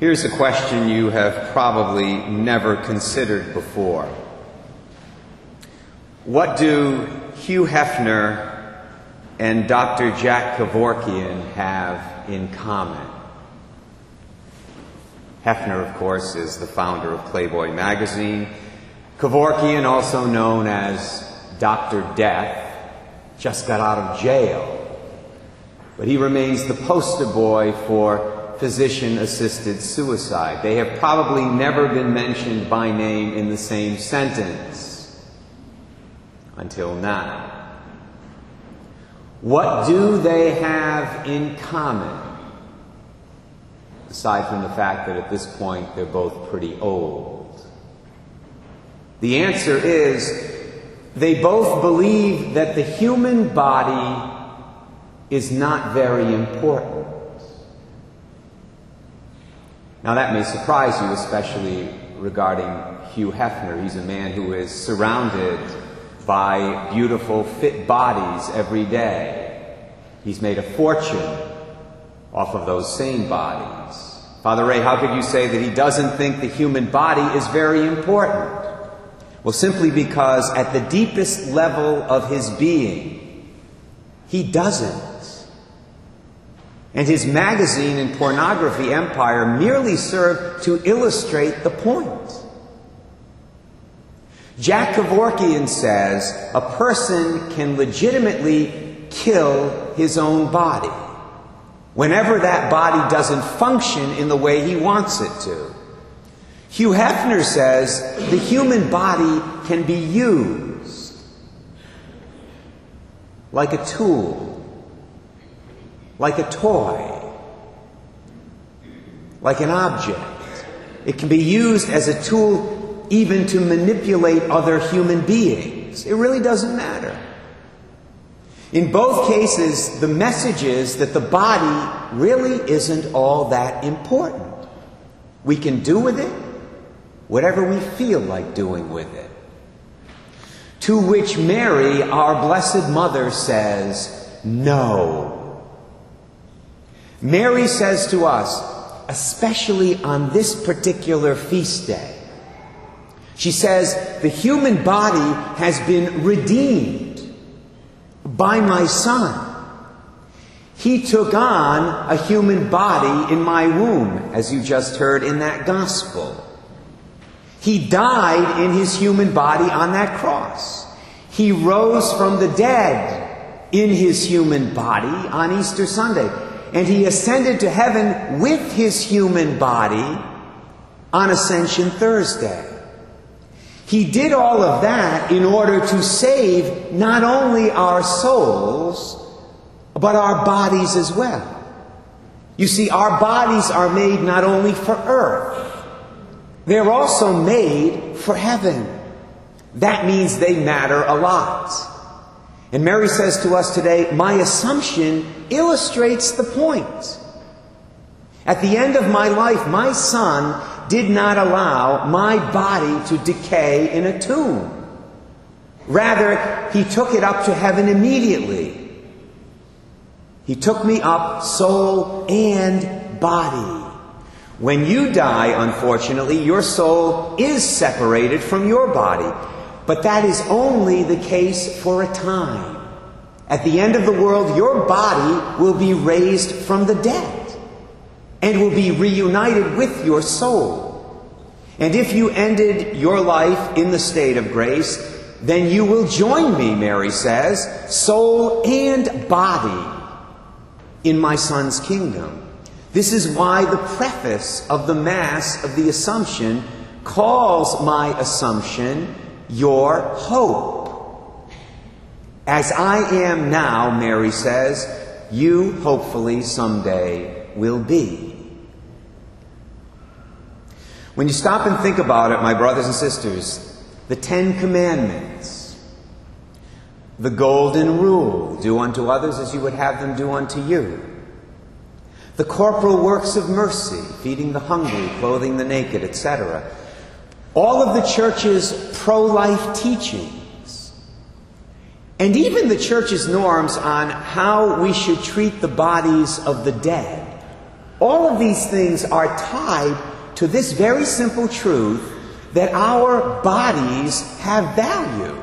Here's a question you have probably never considered before. What do Hugh Hefner and Dr. Jack Kevorkian have in common? Hefner, of course, is the founder of Playboy magazine. Kevorkian, also known as Dr. Death, just got out of jail. But he remains the poster boy for physician assisted suicide. They have probably never been mentioned by name in the same sentence until now. What do they have in common? Aside from the fact that at this point they're both pretty old. The answer is they both believe that the human body is not very important. Now, that may surprise you, especially regarding Hugh Hefner. He's a man who is surrounded by beautiful, fit bodies every day. He's made a fortune off of those same bodies. Father Ray, how could you say that he doesn't think the human body is very important? Well, simply because at the deepest level of his being, he doesn't. And his magazine and pornography empire merely served to illustrate the point. Jack Kevorkian says a person can legitimately kill his own body whenever that body doesn't function in the way he wants it to. Hugh Hefner says the human body can be used like a tool, like a toy, like an object. It can be used as a tool even to manipulate other human beings. It really doesn't matter. In both cases, the message is that the body really isn't all that important. We can do with it whatever we feel like doing with it. To which Mary, our Blessed Mother, says, No. Mary says to us, especially on this particular feast day, she says, The human body has been redeemed by my Son. He took on a human body in my womb, as you just heard in that gospel. He died in his human body on that cross. He rose from the dead in his human body on Easter Sunday. And he ascended to heaven with his human body on Ascension Thursday. He did all of that in order to save not only our souls, but our bodies as well. You see, our bodies are made not only for earth, they're also made for heaven. That means they matter a lot. And Mary says to us today, My assumption illustrates the point. At the end of my life, my son did not allow my body to decay in a tomb. Rather, he took it up to heaven immediately. He took me up, soul and body. When you die, unfortunately, your soul is separated from your body. But that is only the case for a time. At the end of the world, your body will be raised from the dead and will be reunited with your soul. And if you ended your life in the state of grace, then you will join me, Mary says, soul and body in my Son's kingdom. This is why the preface of the Mass of the Assumption calls my Assumption your hope. As I am now, Mary says, you hopefully someday will be. When you stop and think about it, my brothers and sisters, the Ten Commandments, the Golden Rule do unto others as you would have them do unto you the corporal works of mercy, feeding the hungry, clothing the naked, etc. All of the church's pro life teachings, and even the church's norms on how we should treat the bodies of the dead, All of these things are tied to this very simple truth that our bodies have value.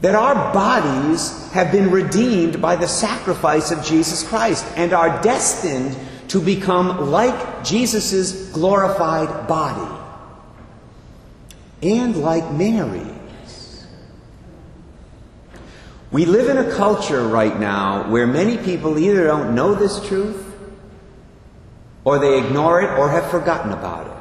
That our bodies have been redeemed by the sacrifice of Jesus Christ and are destined to become like Jesus' glorified body. And like Mary's. We live in a culture right now where many people either don't know this truth or they ignore it or have forgotten about it.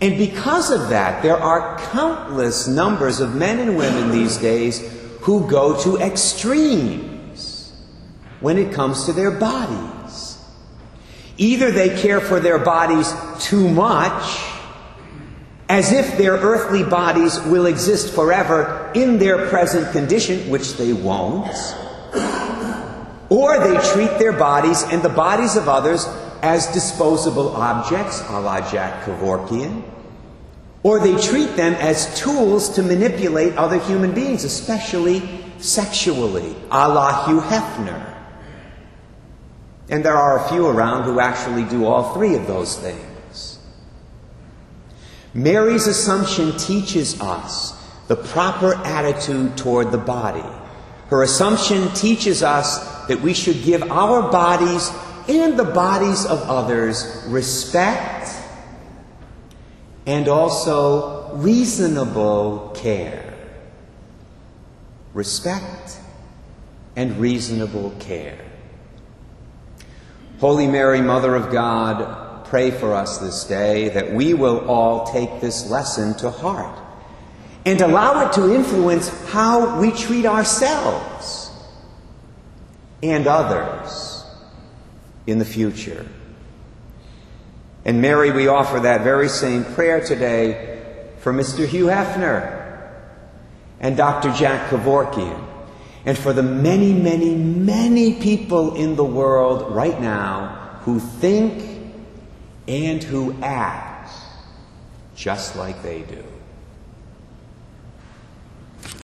And because of that, there are countless numbers of men and women these days who go to extremes when it comes to their bodies. Either they care for their bodies too much, as if their earthly bodies will exist forever in their present condition, which they won't, or they treat their bodies and the bodies of others as disposable objects, a la Jack Kevorkian, or they treat them as tools to manipulate other human beings, especially sexually, a la Hugh Hefner. And there are a few around who actually do all three of those things. Mary's Assumption teaches us the proper attitude toward the body. Her Assumption teaches us that we should give our bodies and the bodies of others respect and also reasonable care. Respect and reasonable care. Holy Mary, Mother of God, pray for us this day that we will all take this lesson to heart and allow it to influence how we treat ourselves and others in the future. And Mary, we offer that very same prayer today for Mr. Hugh Hefner and Dr. Jack Kevorkian and for the many, many, many people in the world right now who think and who acts just like they do.